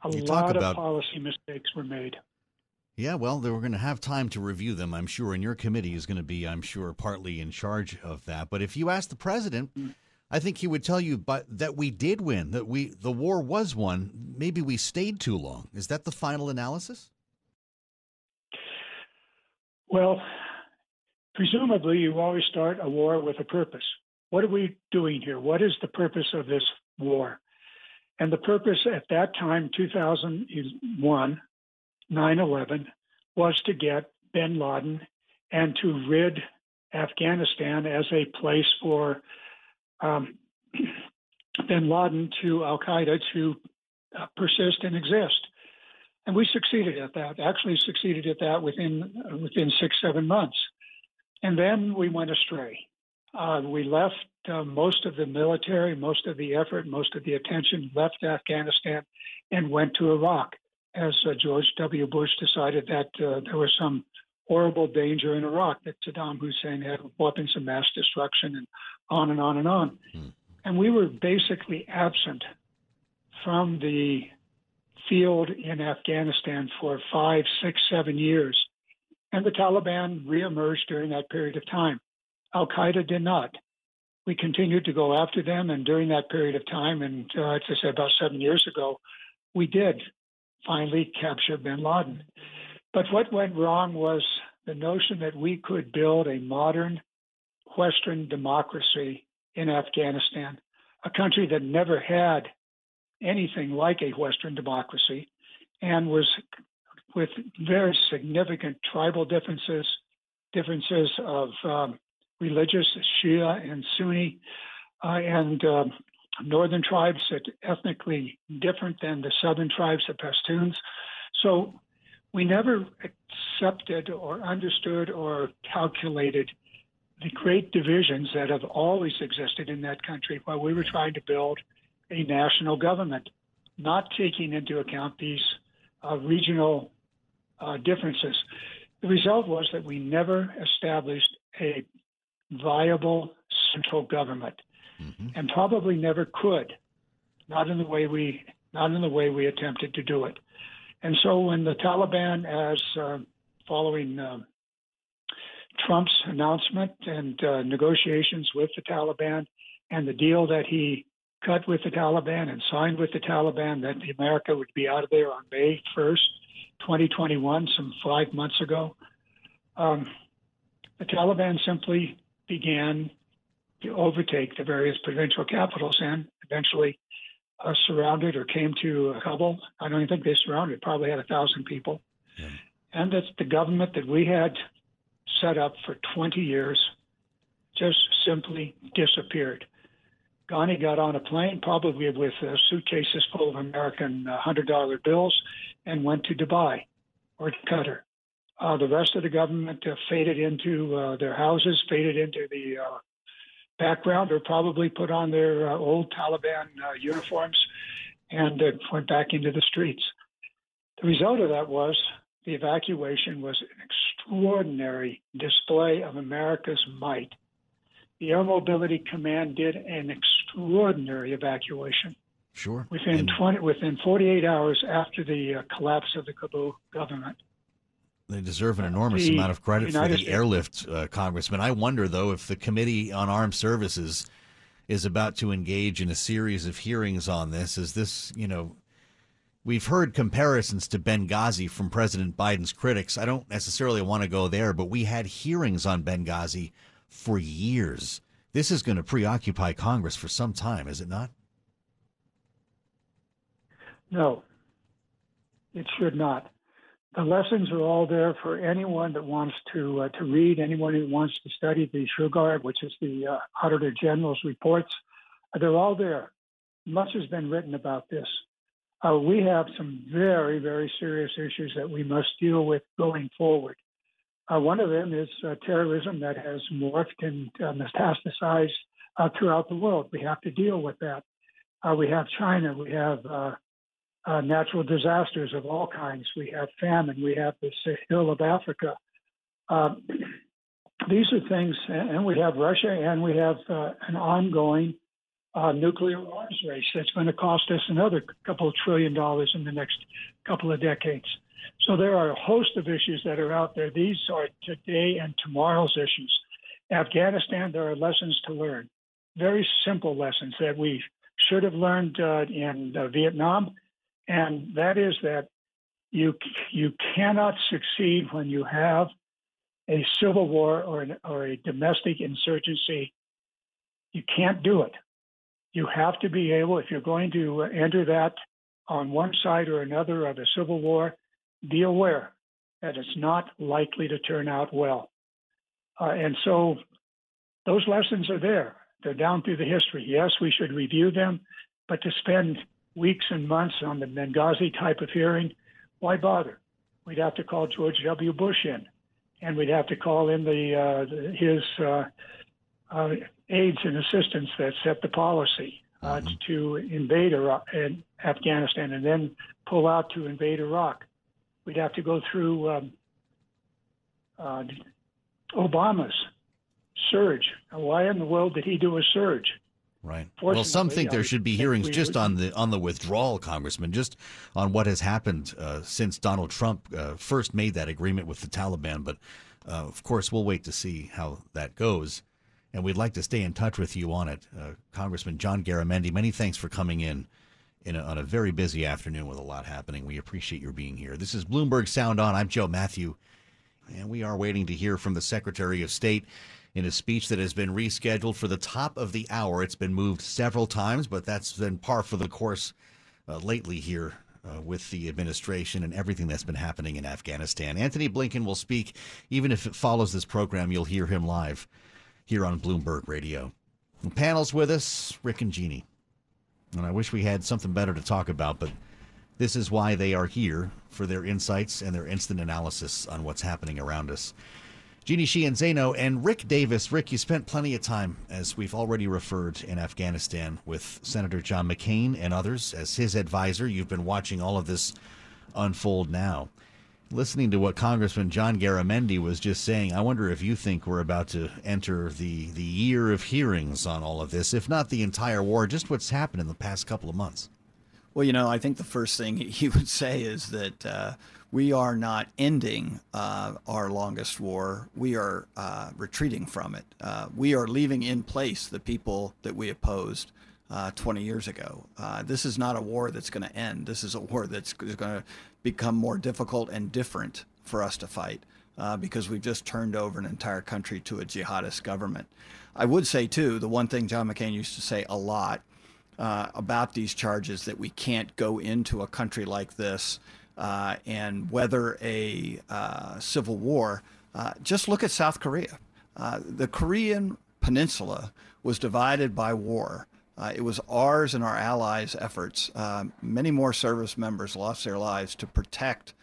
[SPEAKER 13] a
[SPEAKER 6] you
[SPEAKER 13] lot
[SPEAKER 6] about,
[SPEAKER 13] of policy mistakes were made.
[SPEAKER 6] Yeah, well, they were going to have time to review them, I'm sure, and your committee is going to be, I'm sure, partly in charge of that. But if you ask the president, mm. I think he would tell you but, that we did win, that we the war was won. Maybe we stayed too long. Is that the final analysis?
[SPEAKER 13] Well, presumably, you always start a war with a purpose. What are we doing here? What is the purpose of this war? And the purpose at that time, 2001, 9 11, was to get bin Laden and to rid Afghanistan as a place for um, bin Laden to Al Qaeda to uh, persist and exist. And we succeeded at that. Actually, succeeded at that within uh, within six seven months. And then we went astray. Uh, we left uh, most of the military, most of the effort, most of the attention left Afghanistan and went to Iraq as uh, George W. Bush decided that uh, there was some horrible danger in Iraq, that Saddam Hussein had weapons of mass destruction, and on and on and on. Hmm. And we were basically absent from the field in Afghanistan for five, six, seven years. And the Taliban reemerged during that period of time. Al Qaeda did not. We continued to go after them, and during that period of time, and uh, as I said, about seven years ago, we did finally capture bin Laden. But what went wrong was the notion that we could build a modern Western democracy in Afghanistan, a country that never had anything like a Western democracy and was with very significant tribal differences, differences of um, religious Shia and Sunni, uh, and uh, northern tribes that ethnically different than the southern tribes, the Pashtuns. So we never accepted or understood or calculated the great divisions that have always existed in that country while we were trying to build a national government, not taking into account these uh, regional uh, differences. The result was that we never established a viable central government, mm-hmm. and probably never could, not in the way we not in the way we attempted to do it. And so when the Taliban, as uh, following uh, Trump's announcement and uh, negotiations with the Taliban, and the deal that he cut with the Taliban and signed with the Taliban that the America would be out of there on May 1st, 2021, some five months ago. Um, the Taliban simply began to overtake the various provincial capitals and eventually uh, surrounded or came to Kabul. I don't even think they surrounded, probably had a thousand people. Yeah. And that's the government that we had set up for 20 years just simply disappeared. Ghani got on a plane, probably with uh, suitcases full of American uh, $100 bills, and went to Dubai or Qatar. Uh, the rest of the government uh, faded into uh, their houses, faded into the uh, background, or probably put on their old Taliban uniforms and went back into the streets. The result of that was the evacuation was an extraordinary display of America's might the Air Mobility Command did an extraordinary evacuation.
[SPEAKER 6] Sure.
[SPEAKER 13] Within and 20, within 48 hours after the uh, collapse of the Kabul government.
[SPEAKER 6] They deserve an enormous the amount of credit United for the airlift, uh, Congressman. I wonder, though, if the Committee on Armed Services is about to engage in a series of hearings on this. Is this, you know, we've heard comparisons to Benghazi from President Biden's critics. I don't necessarily want to go there, but we had hearings on Benghazi for years. This is going to preoccupy Congress for some time, is it not?
[SPEAKER 13] No, it should not. The lessons are all there for anyone that wants to uh, to read, anyone who wants to study the SIGAR, which is the uh, Auditor General's reports. They're all there. Much has been written about this. Uh, we have some very, very serious issues that we must deal with going forward. Uh, one of them is uh, terrorism that has morphed and uh, metastasized throughout the world. We have to deal with that. We have China. We have uh, natural disasters of all kinds. We have famine. We have the Sahel of Africa. Um, these are things, and we have Russia, and we have an ongoing nuclear arms race that's going to cost us another couple of trillion dollars in the next couple of decades. So there are a host of issues that are out there. These are today and tomorrow's issues. Afghanistan, there are lessons to learn, very simple lessons that we should have learned uh, in uh, Vietnam, and that is that you you cannot succeed when you have a civil war or an, or a domestic insurgency. You can't do it. You have to be able, if you're going to enter that on one side or another of a civil war, be aware that it's not likely to turn out well. Uh, and so those lessons are there. They're down through the history. Yes, we should review them, but to spend weeks and months on the Benghazi type of hearing, why bother? We'd have to call George W. Bush in, and we'd have to call in the, uh, his uh, uh, aides and assistants that set the policy uh, mm-hmm. to invade Iraq and Afghanistan, and then pull out to invade Iraq. We'd have to go through um, uh, Obama's surge. Why in the world did he do a surge?
[SPEAKER 6] Right. Well, some think there should be hearings just on the on the withdrawal, Congressman, just on what has happened uh, since Donald Trump uh, first made that agreement with the Taliban. But uh, of course, we'll wait to see how that goes, and we'd like to stay in touch with you on it, uh, Congressman John Garamendi. Many thanks for coming in. In a, on a very busy afternoon with a lot happening. We appreciate your being here. This is Bloomberg Sound On. I'm Joe Matthew, and we are waiting to hear from the Secretary of State in a speech that has been rescheduled for the top of the hour. It's been moved several times, but that's been par for the course uh, lately here uh, with the administration and everything that's been happening in Afghanistan. Antony Blinken will speak. Even if it follows this program, you'll hear him live here on Bloomberg Radio. The panel's with us, Rick and Jeannie. And I wish we had something better to talk about, but this is why they are here for their insights and their instant analysis on what's happening around us. Jeannie Sheehan Zaino and Rick Davis. Rick, you spent plenty of time, as we've already referred, in Afghanistan with Senator John McCain and others as his advisor. You've been watching all of this unfold now. Listening to what Congressman John Garamendi was just saying, I wonder if you think we're about to enter the, the year of hearings on all of this, if not the entire war, just what's happened in the past couple of months.
[SPEAKER 11] Well, you know, I think the first thing he would say is that uh, we are not ending uh, our longest war. We are uh, retreating from it. Uh, we are leaving in place the people that we opposed uh, 20 years ago. Uh, this is not a war that's going to end. This is a war that's going to become more difficult and different for us to fight because we've just turned over an entire country to a jihadist government. I would say, too, the one thing John McCain used to say a lot about these charges that we can't go into a country like this uh, and weather a uh, civil war, uh, just look at South Korea. Uh, the Korean peninsula was divided by war. Uh, it was ours and our allies' efforts. Uh, many more service members lost their lives to protect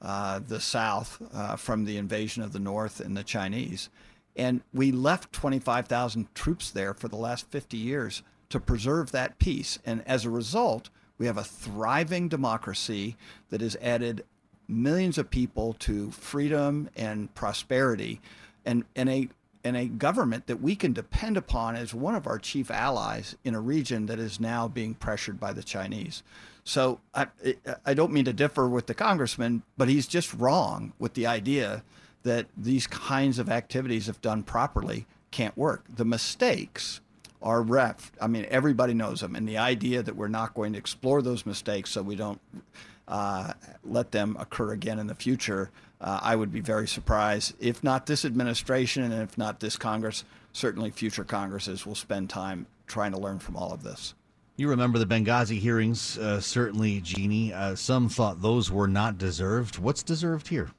[SPEAKER 11] the South from the invasion of the North and the Chinese. And we left 25,000 troops there for the last 50 years to preserve that peace. And as a result, we have a thriving democracy that has added millions of people to freedom and prosperity and, and a and a government that we can depend upon as one of our chief allies in a region that is now being pressured by the Chinese. So I, I don't mean to differ with the congressman, but he's just wrong with the idea that these kinds of activities, if done properly, can't work. The mistakes are ref. I mean, everybody knows them. And the idea that we're not going to explore those mistakes so we don't uh, let them occur again in the future, uh, I would be very surprised. If not this administration and if not this Congress, certainly future Congresses will spend time trying to learn from all of this.
[SPEAKER 6] You remember the Benghazi hearings, uh, certainly, Jeannie. Uh, some thought those were not deserved. What's deserved here?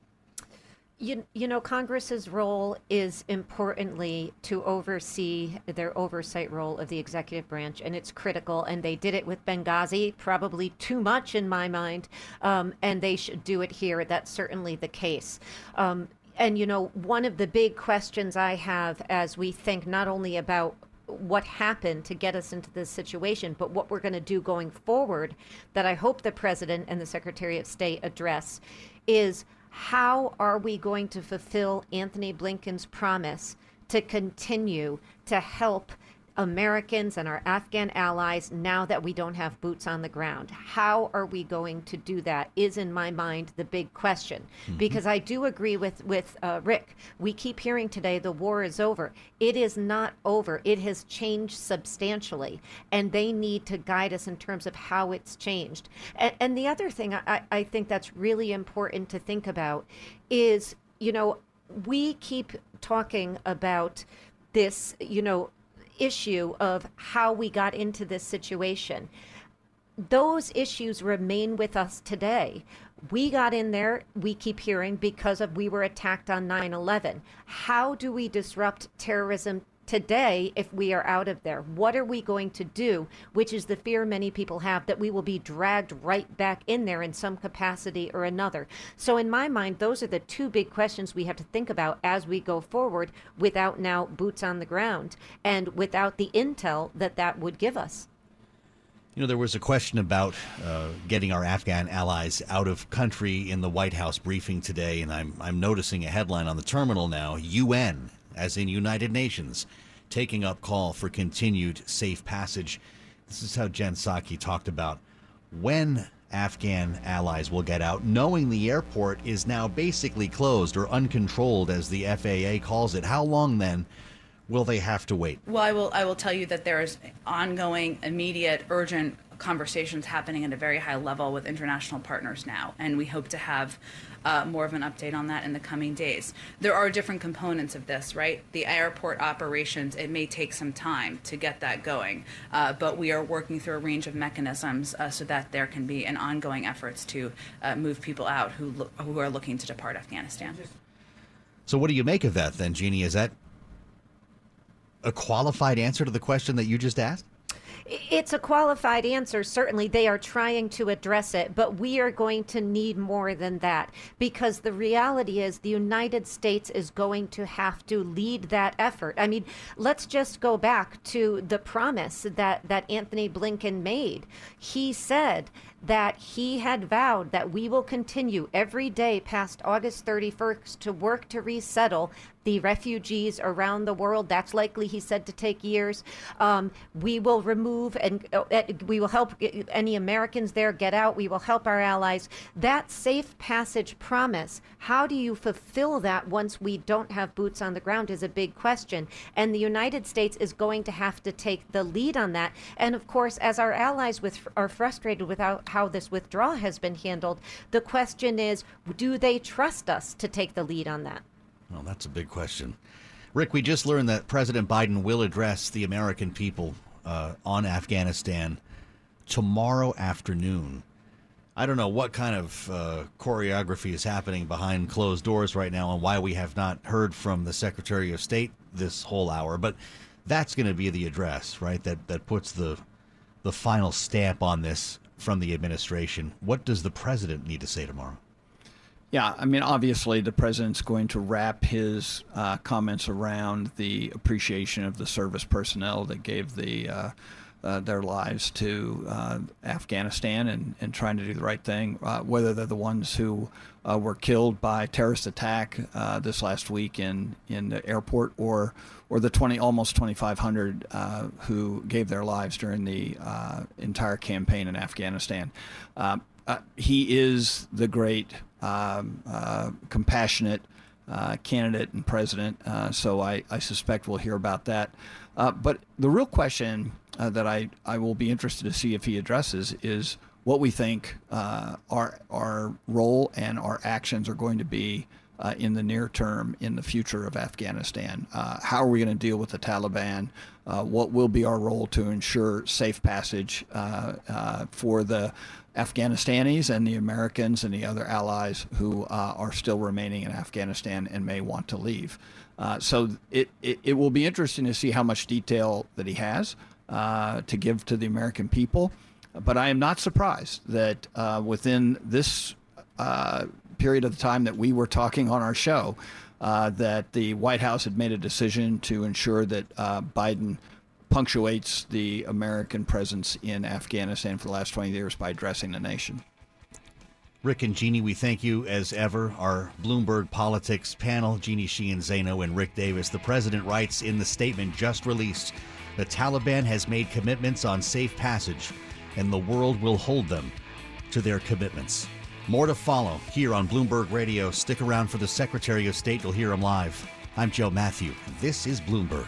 [SPEAKER 10] You, you know, Congress's role is importantly to oversee their oversight role of the executive branch, and it's critical. And they did it with Benghazi, probably too much in my mind, um, and they should do it here. That's certainly the case. Um, and, you know, one of the big questions I have as we think not only about what happened to get us into this situation, but what we're going to do going forward that I hope the President and the Secretary of State address is how are we going to fulfill Antony Blinken's promise to continue to help Americans and our Afghan allies now that we don't have boots on the ground. How are we going to do that? Is in my mind the big question. Mm-hmm. Because I do agree with with uh, Rick. We keep hearing today the war is over. It is not over. It has changed substantially, and they need to guide us in terms of how it's changed. And, and the other thing I, I think that's really important to think about is, you know, we keep talking about this, you know, issue of how we got into this situation. Those issues remain with us today. We got in there, we keep hearing, because of we were attacked on 9 11. How do we disrupt terrorism today if we are out of there? What are we going to do? Which is the fear many people have that we will be dragged right back in there in some capacity or another. So, in my mind, those are the two big questions we have to think about as we go forward without now boots on the ground and without the intel that that would give us.
[SPEAKER 6] You know, there was a question about uh, getting our Afghan allies out of country in the White House briefing today, and I'm, I'm noticing a headline on the terminal now UN, as in United Nations, taking up call for continued safe passage. This is how Jen Psaki talked about when Afghan allies will get out, knowing the airport is now basically closed or uncontrolled, as the FAA calls it. How long then? will they have to wait?
[SPEAKER 9] Well, I will. I will tell you that there is ongoing, immediate, urgent conversations happening at a very high level with international partners now, and we hope to have uh, more of an update on that in the coming days. There are different components of this, right? The airport operations, it may take some time to get that going, uh, but we are working through a range of mechanisms uh, so that there can be an ongoing efforts to uh, move people out who, lo- who are looking to depart Afghanistan.
[SPEAKER 6] So, what do you make of that then, Jeannie? Is that a qualified answer to the question that you just asked?
[SPEAKER 10] It's a qualified answer. Certainly, they are trying to address it, but we are going to need more than that because the reality is the United States is going to have to lead that effort. I mean, let's just go back to the promise that, that Antony Blinken made. He said that he had vowed that we will continue every day past August 31st to work to resettle the refugees around the world. That's likely, he said, to take years. Um, we will remove and uh, we will help any Americans there get out. We will help our allies. That safe passage promise, how do you fulfill that once we don't have boots on the ground is a big question. And the United States is going to have to take the lead on that. And of course, as our allies with, are frustrated with how, this withdrawal has been handled, the question is do they trust us to take the lead on that?
[SPEAKER 6] Well, that's a big question. Rick, we just learned that President Biden will address the American people uh, on Afghanistan tomorrow afternoon. I don't know what kind of uh, choreography is happening behind closed doors right now and why we have not heard from the Secretary of State this whole hour, but that's going to be the address, right? That that puts the the final stamp on this from the administration. What does the president need to say tomorrow?
[SPEAKER 11] Yeah, I mean, obviously, the president's going to wrap his uh, comments around the appreciation of the service personnel that gave the uh, uh, their lives to uh, Afghanistan and, and trying to do the right thing, uh, whether they're the ones who uh, were killed by terrorist attack this last week in, in the airport or or the 20 almost 2,500 who gave their lives during the entire campaign in Afghanistan. he is the great um, uh, compassionate uh, candidate and president. Uh, so I, I, suspect we'll hear about that. Uh, but the real question uh, that I, I will be interested to see if he addresses is what we think uh, our, our role and our actions are going to be uh, in the near term in the future of Afghanistan. Uh, how are we going to deal with the Taliban? Uh, what will be our role to ensure safe passage for the Afghanistanis and the Americans and the other allies who uh, are still remaining in Afghanistan and may want to leave. Uh, so it, it, it, will be interesting to see how much detail that he has uh, to give to the American people. But I am not surprised that uh, within this uh, period of the time that we were talking on our show, uh, that the White House had made a decision to ensure that Biden punctuates the American presence in Afghanistan for the last 20 years by addressing the nation.
[SPEAKER 6] Rick and Jeannie, we thank you as ever. Our Bloomberg Politics panel, Jeannie Sheehan Zaino and Rick Davis. The president writes in the statement just released the Taliban has made commitments on safe passage, and the world will hold them to their commitments. More to follow here on Bloomberg Radio. Stick around for the Secretary of State. You'll hear him live. I'm Joe Matthew. This is Bloomberg.